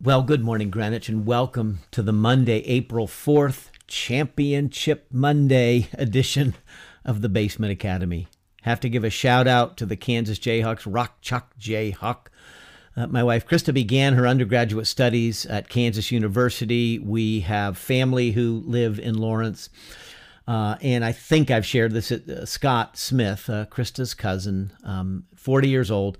Well, good morning, Greenwich, and welcome to the Monday, April 4th, Championship Monday edition of the Basement Academy. Have to give a shout out to the Kansas Jayhawks, Rock Chalk Jayhawk. Uh, my wife Krista began her undergraduate studies at Kansas University. We have family who live in Lawrence. Uh, and I think I've shared this. Uh, Scott Smith, uh, Krista's cousin, um, 40 years old,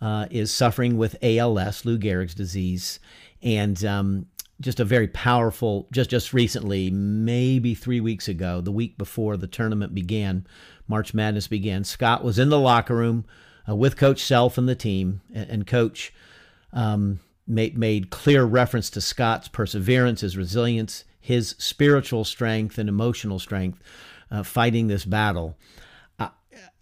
uh, is suffering with ALS, Lou Gehrig's disease, and um, just a very powerful. Just just recently, maybe three weeks ago, the week before the tournament began, March Madness began. Scott was in the locker room uh, with Coach Self and the team, and, and Coach um, made made clear reference to Scott's perseverance, his resilience, his spiritual strength, and emotional strength, uh, fighting this battle. Uh,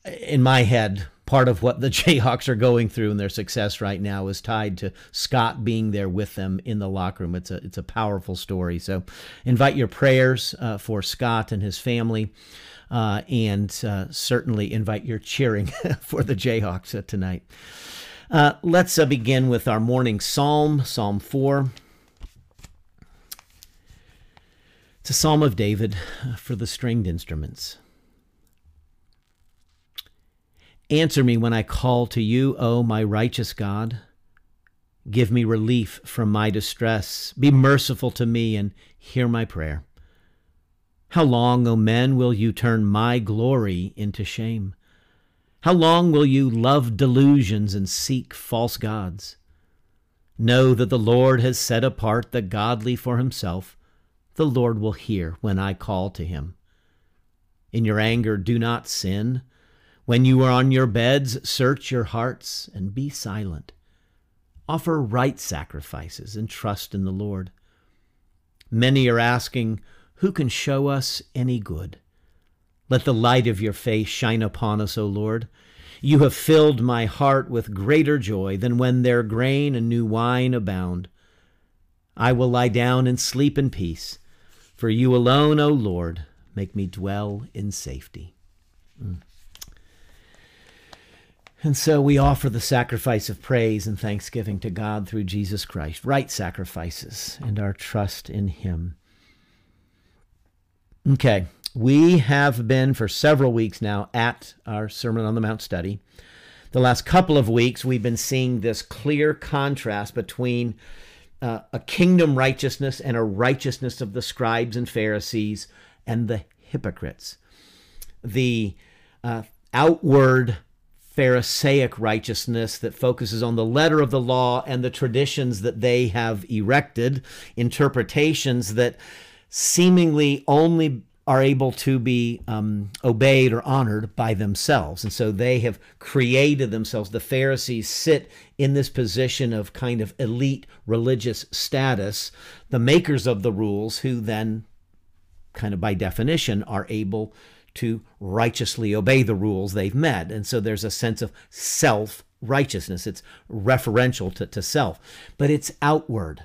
in my head, part of what the Jayhawks are going through and their success right now is tied to Scott being there with them in the locker room. It's a it's a powerful story. So, invite your prayers uh, for Scott and his family, uh, and uh, certainly invite your cheering for the Jayhawks uh, tonight. Uh, let's uh, begin with our morning psalm, Psalm four. It's a psalm of David for the stringed instruments. Answer me when I call to you, O my righteous God. Give me relief from my distress. Be merciful to me and hear my prayer. How long, O men, will you turn my glory into shame? How long will you love delusions and seek false gods? Know that the Lord has set apart the godly for himself. The Lord will hear when I call to him. In your anger, do not sin. When you are on your beds, search your hearts and be silent. Offer right sacrifices and trust in the Lord. Many are asking, Who can show us any good? Let the light of your face shine upon us, O Lord. You have filled my heart with greater joy than when their grain and new wine abound. I will lie down and sleep in peace, for you alone, O Lord, make me dwell in safety. Mm. And so we offer the sacrifice of praise and thanksgiving to God through Jesus Christ, right sacrifices, and our trust in Him. Okay, we have been for several weeks now at our Sermon on the Mount study. The last couple of weeks, we've been seeing this clear contrast between uh, a kingdom righteousness and a righteousness of the scribes and Pharisees and the hypocrites. The uh, outward Pharisaic righteousness that focuses on the letter of the law and the traditions that they have erected, interpretations that seemingly only are able to be um, obeyed or honored by themselves. And so they have created themselves. The Pharisees sit in this position of kind of elite religious status, the makers of the rules, who then, kind of by definition, are able to righteously obey the rules they've met. And so there's a sense of self righteousness. It's referential to, to self, but it's outward.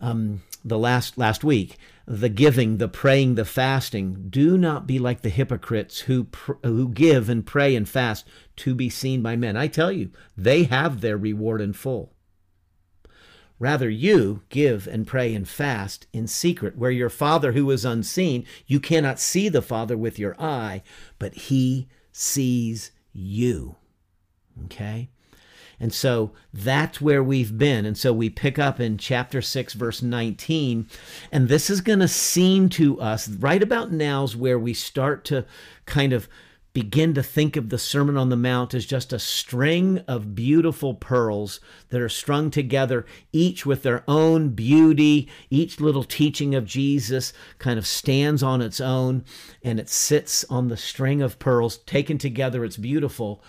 Um, the last last week, the giving, the praying, the fasting. Do not be like the hypocrites who pr- who give and pray and fast to be seen by men. I tell you, they have their reward in full. Rather, you give and pray and fast in secret, where your Father who is unseen, you cannot see the Father with your eye, but he sees you. Okay? And so that's where we've been. And so we pick up in chapter 6, verse 19. And this is going to seem to us right about now is where we start to kind of begin to think of the Sermon on the Mount as just a string of beautiful pearls that are strung together, each with their own beauty. Each little teaching of Jesus kind of stands on its own and it sits on the string of pearls. Taken together, it's beautiful.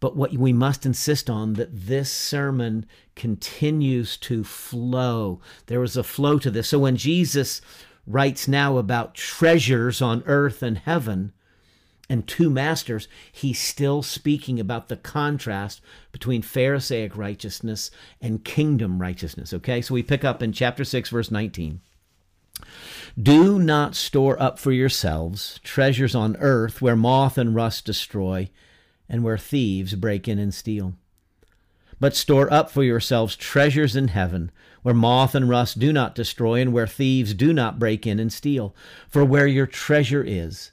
But what we must insist on that this sermon continues to flow. There is a flow to this. So when Jesus writes now about treasures on earth and heaven, and two masters, he's still speaking about the contrast between Pharisaic righteousness and kingdom righteousness. Okay, so we pick up in chapter 6, verse 19. Do not store up for yourselves treasures on earth where moth and rust destroy and where thieves break in and steal. but store up for yourselves treasures in heaven, where moth and rust do not destroy, and where thieves do not break in and steal. For where your treasure is,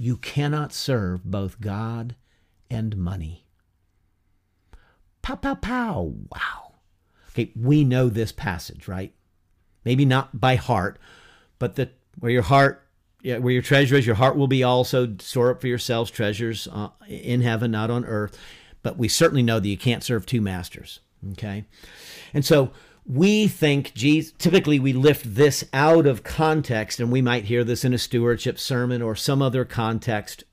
You cannot serve both God and money. Pow, pow, pow. Wow. Okay, we know this passage, right? Maybe not by heart, but the where your heart, yeah, where your treasure is, your heart will be also. Store up for yourselves treasures uh, in heaven, not on earth but we certainly know that you can't serve two masters. Okay. And so we think, Jesus, typically we lift this out of context, and we might hear this in a stewardship sermon or some other context.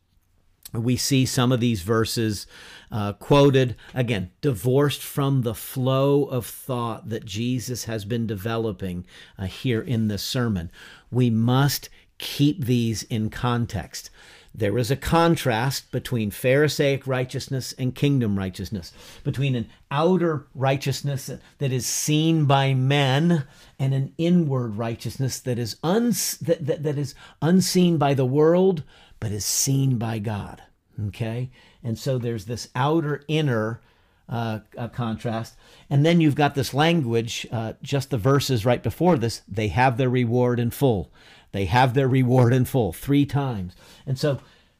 We see some of these verses uh, quoted, again, divorced from the flow of thought that Jesus has been developing uh, here in this sermon. We must keep these in context. There is a contrast between Pharisaic righteousness and kingdom righteousness, between an outer righteousness that is seen by men and an inward righteousness that is, that, that, that is unseen by the world, but is seen by God. Okay? And so there's this outer inner uh, uh, contrast. And then you've got this language, uh, just the verses right before this, they have their reward in full. They have their reward in full three times. And so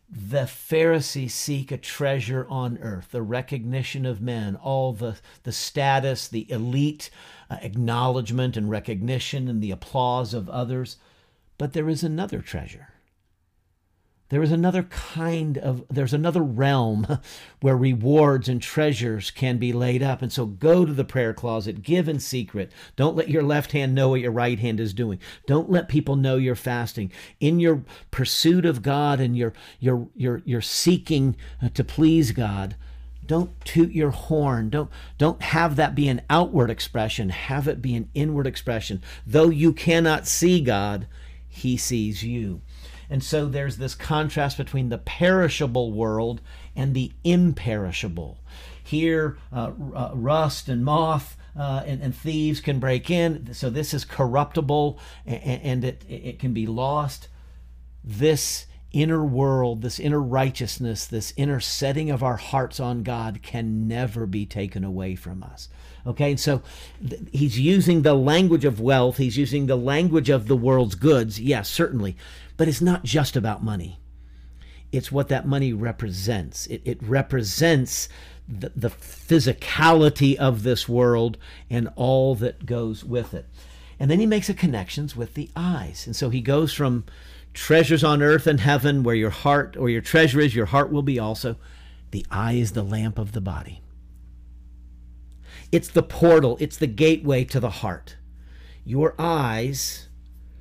the Pharisees seek a treasure on earth, the recognition of men, all the, the status, the elite uh, acknowledgement and recognition and the applause of others. But there is another treasure there is another kind of, there's another realm where rewards and treasures can be laid up. And so go to the prayer closet, give in secret. Don't let your left hand know what your right hand is doing. Don't let people know you're fasting. In your pursuit of God and your, your, your, your seeking uh, to please God, don't toot your horn. Don't, don't have that be an outward expression. Have it be an inward expression. Though you cannot see God, He sees you. And so there's this contrast between the perishable world and the imperishable. Here, uh, uh, rust and moth uh, and, and, thieves can break in. So this is corruptible and, and it, it can be lost. This inner world, this inner righteousness, this inner setting of our hearts on God can never be taken away from us. Okay, and so th- he's using the language of wealth, he's using the language of the world's goods, yes, certainly, but it's not just about money. It's what that money represents. It, it represents the, the physicality of this world and all that goes with it. And then he makes a connections with the eyes. And so he goes from treasures on earth and heaven, where your heart or your treasure is, your heart will be also. The eye is the lamp of the body. It's the portal, it's the gateway to the heart. Your eyes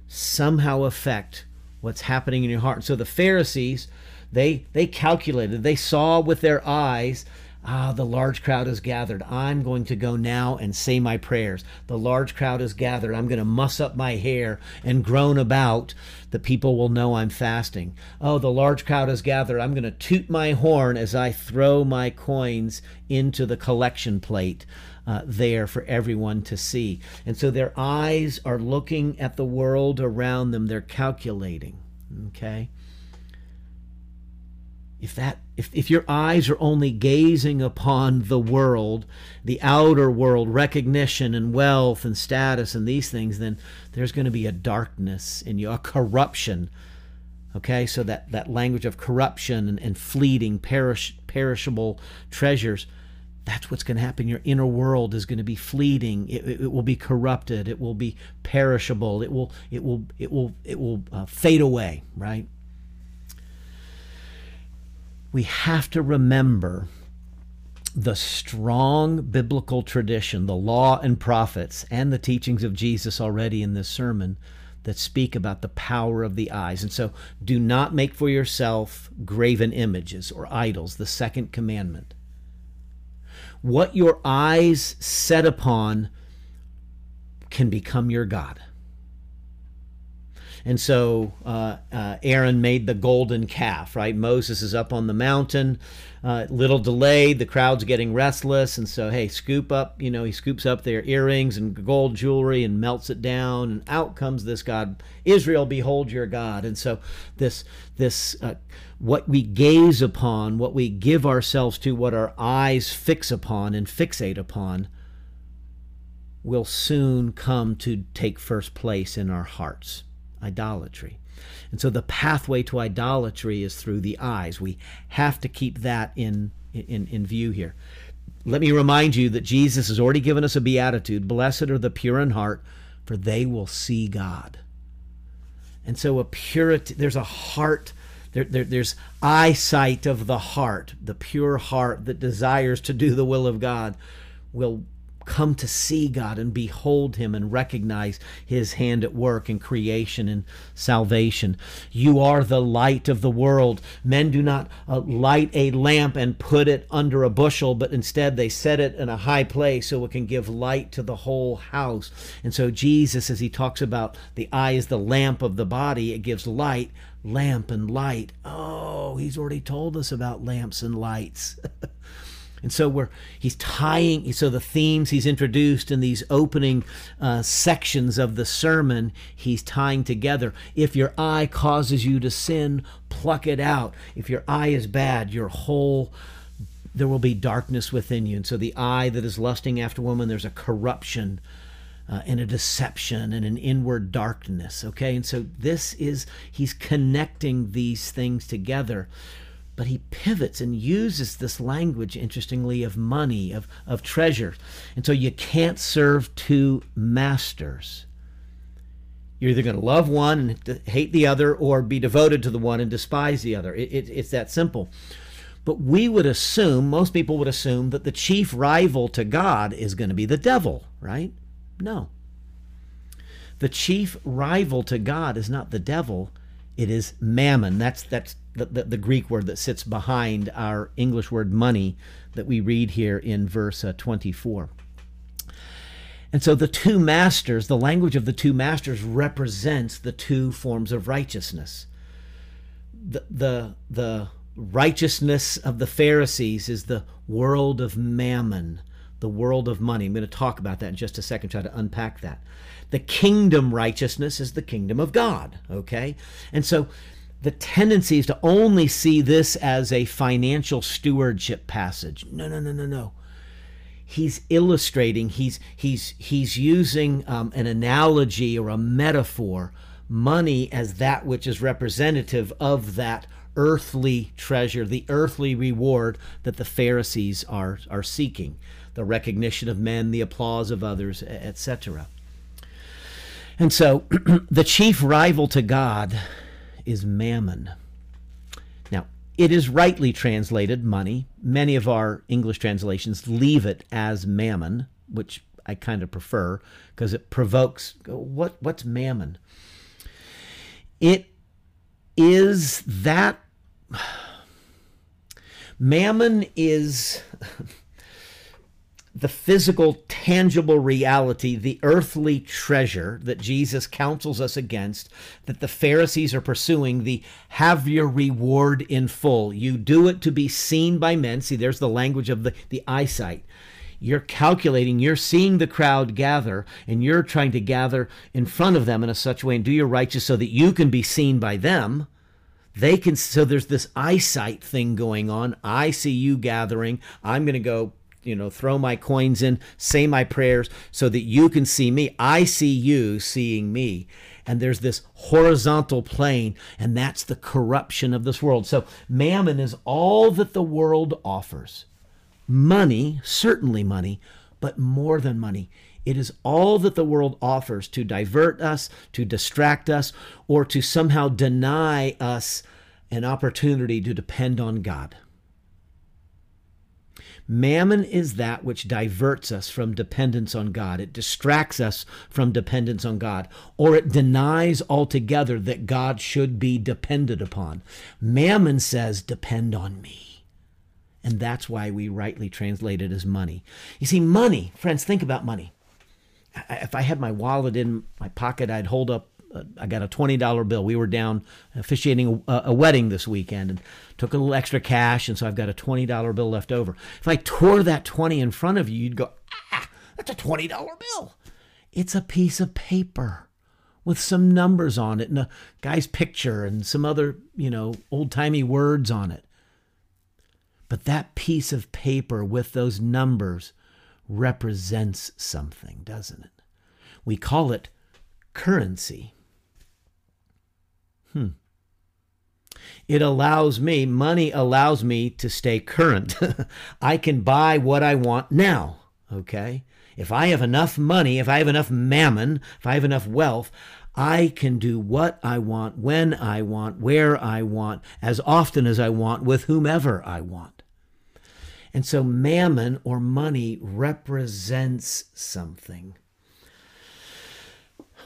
somehow affect what's happening in your heart. So the Pharisees, they they calculated, they saw with their eyes Ah, the large crowd is gathered. I'm going to go now and say my prayers. The large crowd is gathered. I'm going to muss up my hair and groan about. The people will know I'm fasting. Oh, the large crowd is gathered. I'm going to toot my horn as I throw my coins into the collection plate uh, there for everyone to see. And so their eyes are looking at the world around them, they're calculating. Okay? if that if, if your eyes are only gazing upon the world the outer world recognition and wealth and status and these things then there's going to be a darkness in you a corruption okay so that that language of corruption and, and fleeting perish perishable treasures that's what's going to happen. Your inner world is going to be fleeting. It, it, it, will be corrupted. It will be perishable. It will it will it will it will uh, fade away right? We have to remember the strong biblical tradition, the law and prophets, and the teachings of Jesus already in this sermon that speak about the power of the eyes. And so do not make for yourself graven images or idols, the second commandment. What your eyes set upon can become your God. And so uh, uh, Aaron made the golden calf, right? Moses is up on the mountain, uh, little delayed. The crowd's getting restless. And so, hey, scoop up, you know, he scoops up their earrings and gold jewelry and melts it down. And out comes this God, Israel, behold your God. And so, this, this, uh, what we gaze upon, what we give ourselves to, what our eyes fix upon and fixate upon, will soon come to take first place in our hearts idolatry. And so the pathway to idolatry is through the eyes. We have to keep that in, in, in view here. Let me remind you that Jesus has already given us a beatitude Blessed are the pure in heart, for they will see God. And so a purity, there's a heart, there, there, there's eyesight of the heart, the pure heart that desires to do the will of God will come to see God and behold Him and recognize His hand at work in creation and salvation. You are the light of the world. Men do not uh, light a lamp and put it under a bushel, but instead they set it in a high place so it can give light to the whole house. And so, Jesus, as He talks about the eye is the lamp of the body, it gives light, lamp and light. Oh, He's already told us about lamps and lights. And so we're he's tying so the themes he's introduced in these opening uh, sections of the sermon he's tying together. If your eye causes you to sin, pluck it out. If your eye is bad, your whole there will be darkness within you. And so the eye that is lusting after woman, there's a corruption. Uh, and a deception and an inward darkness. Okay, and so this is, he's connecting these things together but he pivots and uses this language, interestingly, of money, of, of treasure. And so you can't serve two masters. You're either going to love one and hate the other, or be devoted to the one and despise the other. It, it, it's that simple. But we would assume, most people would assume, that the chief rival to God is going to be the devil, right? No. The chief rival to God is not the devil, it is mammon. That's, that's the, the, the, Greek word that sits behind our English word money that we read here in verse uh, 24. And so the two masters, the language of the two masters represents the two forms of righteousness. The, the, the righteousness of the Pharisees is the world of mammon, the world of money. I'm going to talk about that in just a second, try to unpack that. The kingdom righteousness is the kingdom of God, okay? And so the tendency is to only see this as a financial stewardship passage. No, no, no, no, no. He's illustrating, he's, he's, he's using um, an analogy or a metaphor, money as that which is representative of that earthly treasure, the earthly reward that the Pharisees are, are seeking the recognition of men, the applause of others, etc. And so the chief rival to God is mammon. Now, it is rightly translated money. Many of our English translations leave it as mammon, which I kind of prefer because it provokes what what's mammon? It is that mammon is the physical, tangible reality, the earthly treasure that Jesus counsels us against, that the Pharisees are pursuing, the have your reward in full. You do it to be seen by men. See, there's the language of the, the eyesight. You're calculating, you're seeing the crowd gather, and you're trying to gather in front of them in a such way and do your righteous so that you can be seen by them they can so there's this eyesight thing going on i see you gathering i'm going to go you know, throw my coins in, say my prayers so that you can see me. I see you seeing me. And there's this horizontal plane, and that's the corruption of this world. So, mammon is all that the world offers. Money, certainly money, but more than money. It is all that the world offers to divert us, to distract us, or to somehow deny us an opportunity to depend on God. Mammon is that which diverts us from dependence on God. It distracts us from dependence on God, or it denies altogether that God should be depended upon. Mammon says, Depend on me. And that's why we rightly translate it as money. You see, money, friends, think about money. If I had my wallet in my pocket, I'd hold up I got a $20 bill. We were down officiating a, a, wedding this weekend and took a little extra cash. And so I've got a $20 bill left over. If I tore that 20 in front of you, you'd go, ah, that's a $20 bill. It's a piece of paper with some numbers on it and a guy's picture and some other, you know, old timey words on it. But that piece of paper with those numbers represents something, doesn't it? We call it currency. Hmm. It allows me, money allows me to stay current. I can buy what I want now, okay? If I have enough money, if I have enough mammon, if I have enough wealth, I can do what I want, when I want, where I want, as often as I want, with whomever I want. And so mammon or money represents something.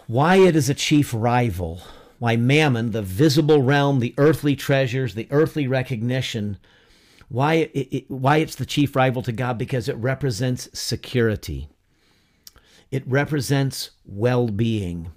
Why it is a chief rival, why mammon, the visible realm, the earthly treasures, the earthly recognition, why, it, it, why it's the chief rival to God? Because it represents security. It represents well being.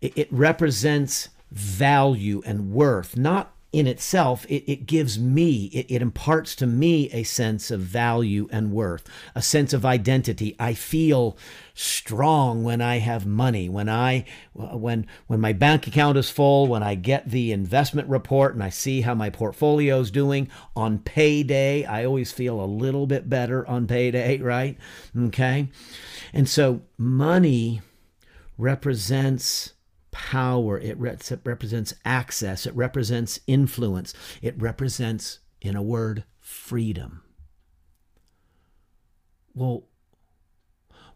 It, it represents value and worth, not in itself, it, it gives me, it, it imparts to me a sense of value and worth, a sense of identity. I feel strong when I have money, when I when when my bank account is full, when I get the investment report and I see how my portfolio is doing on payday. I always feel a little bit better on payday, right? Okay. And so money represents power, it represents access, it represents influence, it represents, in a word, freedom. Well,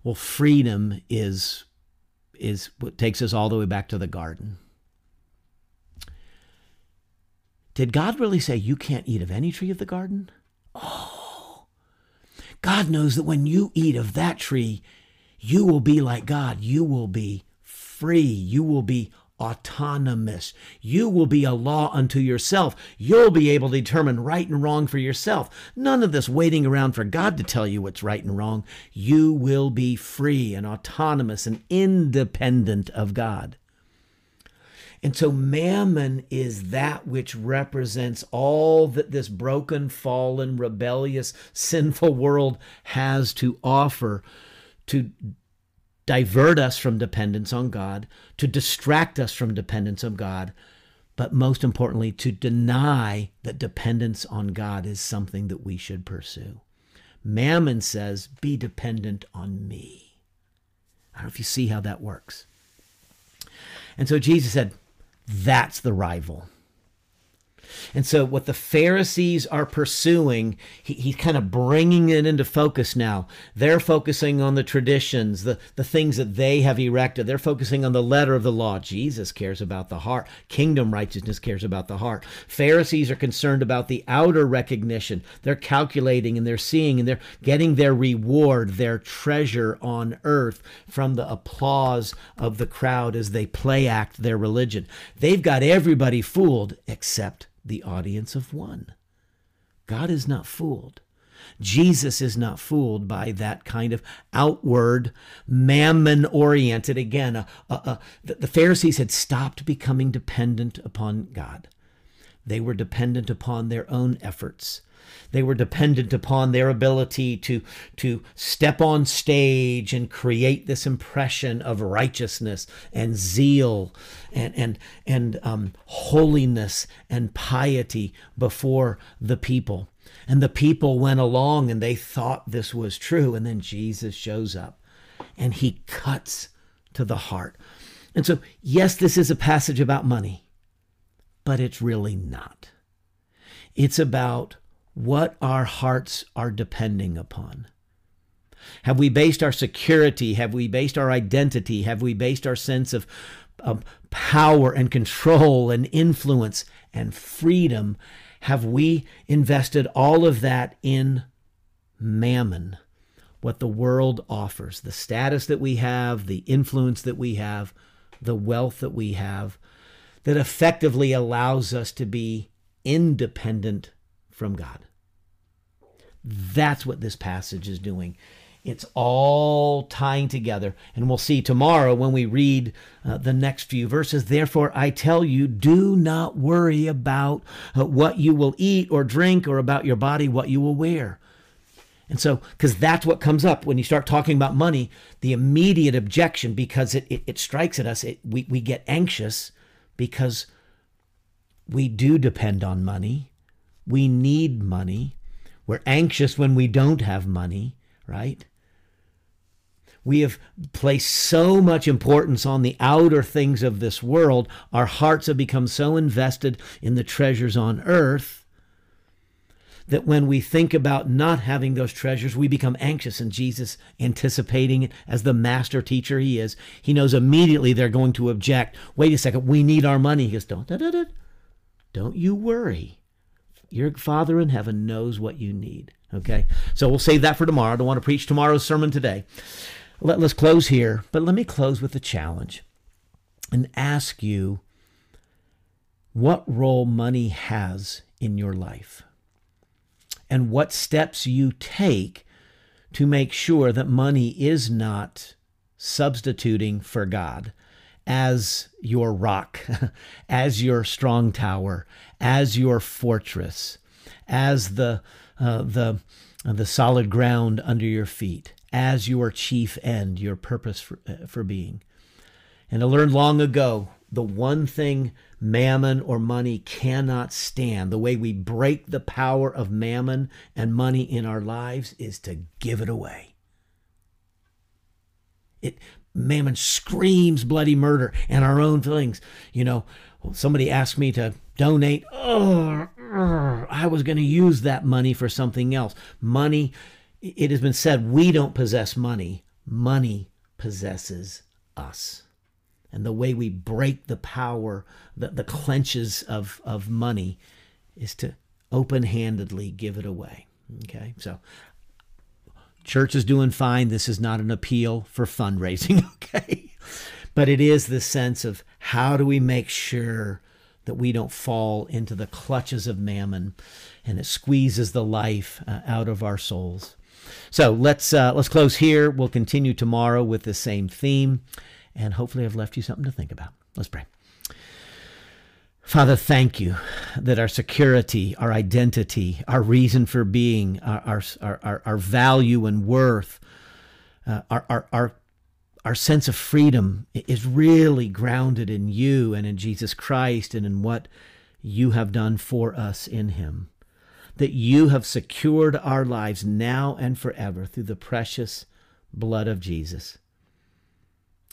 well, freedom is is what takes us all the way back to the garden. Did God really say you can't eat of any tree of the garden? Oh, God knows that when you eat of that tree, you will be like God. You will be free. You will be autonomous. You will be a law unto yourself. You'll be able to determine right and wrong for yourself. None of this waiting around for God to tell you what's right and wrong. You will be free and autonomous and independent of God. And so, mammon is that which represents all that this broken, fallen, rebellious, sinful world has to offer to divert us from dependence on God, to distract us from dependence on God, but most importantly, to deny that dependence on God is something that we should pursue. Mammon says, Be dependent on me. I don't know if you see how that works. And so Jesus said, That's the rival. And so, what the Pharisees are pursuing, he, he's kind of bringing it into focus now. They're focusing on the traditions, the, the things that they have erected. They're focusing on the letter of the law. Jesus cares about the heart. Kingdom righteousness cares about the heart. Pharisees are concerned about the outer recognition. They're calculating and they're seeing and they're getting their reward, their treasure on earth from the applause of the crowd as they play act their religion. They've got everybody fooled except the audience of one. God is not fooled. Jesus is not fooled by that kind of outward, mammon oriented. Again, uh, uh, uh, the, the Pharisees had stopped becoming dependent upon God. They were dependent upon their own efforts. They were dependent upon their ability to, to step on stage and create this impression of righteousness and zeal and, and, and um, holiness and piety before the people. And the people went along and they thought this was true. And then Jesus shows up and he cuts to the heart. And so, yes, this is a passage about money, but it's really not. It's about what our hearts are depending upon. Have we based our security? Have we based our identity? Have we based our sense of, of power and control and influence and freedom? Have we invested all of that in mammon, what the world offers, the status that we have, the influence that we have, the wealth that we have, that effectively allows us to be independent from God. That's what this passage is doing. It's all tying together. And we'll see tomorrow when we read uh, the next few verses. Therefore, I tell you, do not worry about uh, what you will eat or drink or about your body, what you will wear. And so, because that's what comes up when you start talking about money, the immediate objection, because it, it, it strikes at us, it, we, we get anxious because we do depend on money. We need money. We're anxious when we don't have money, right? We have placed so much importance on the outer things of this world. Our hearts have become so invested in the treasures on earth that when we think about not having those treasures, we become anxious. And Jesus, anticipating it as the master teacher he is, he knows immediately they're going to object. Wait a second, we need our money. He goes, Don't, don't, don't you worry. Your Father in heaven knows what you need. Okay? So we'll save that for tomorrow. I don't want to preach tomorrow's sermon today. Let, us close here, but let me close with a challenge and ask you what role money has in your life and what steps you take to make sure that money is not substituting for God as your rock, as your strong tower, as your fortress, as the uh, the uh, the solid ground under your feet as your chief end, your purpose for, uh, for being. And I learned long ago the one thing mammon or money cannot stand, the way we break the power of mammon and money in our lives, is to give it away. It mammon screams bloody murder and our own feelings. You know, somebody asked me to donate. Oh, I was going to use that money for something else. Money it has been said we don't possess money, money possesses us. And the way we break the power, the, the clenches of, of money, is to open handedly give it away. Okay, so church is doing fine. This is not an appeal for fundraising, okay? But it is the sense of how do we make sure that we don't fall into the clutches of mammon and it squeezes the life uh, out of our souls. So let's uh, let's close here. We'll continue tomorrow with the same theme, and hopefully, I've left you something to think about. Let's pray. Father, thank you that our security, our identity, our reason for being, our, our, our, our value and worth, uh, our, our, our, our sense of freedom is really grounded in you and in Jesus Christ and in what you have done for us in Him that you have secured our lives now and forever through the precious blood of Jesus.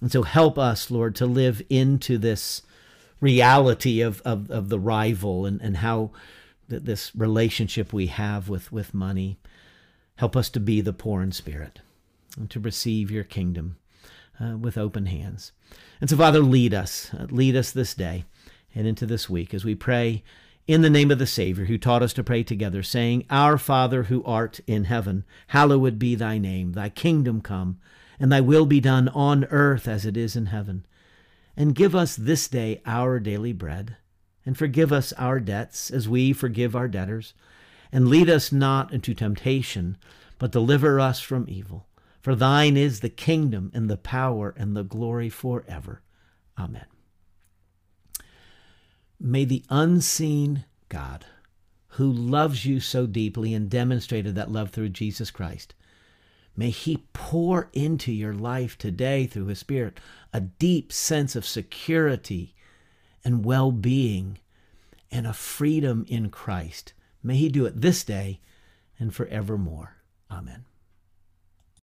And so help us, Lord, to live into this reality of, of, of the rival and, and how th- this relationship we have with, with money. Help us to be the poor in spirit and to receive your kingdom uh, with open hands. And so, Father, lead us, uh, lead us this day and into this week as we pray in the name of the Savior, who taught us to pray together, saying, Our Father who art in heaven, hallowed be thy name. Thy kingdom come, and thy will be done on earth as it is in heaven. And give us this day our daily bread, and forgive us our debts as we forgive our debtors. And lead us not into temptation, but deliver us from evil. For thine is the kingdom, and the power, and the glory forever. Amen. May the unseen God, who loves you so deeply and demonstrated that love through Jesus Christ, may He pour into your life today through His Spirit a deep sense of security and well being and a freedom in Christ. May He do it this day and forevermore. Amen.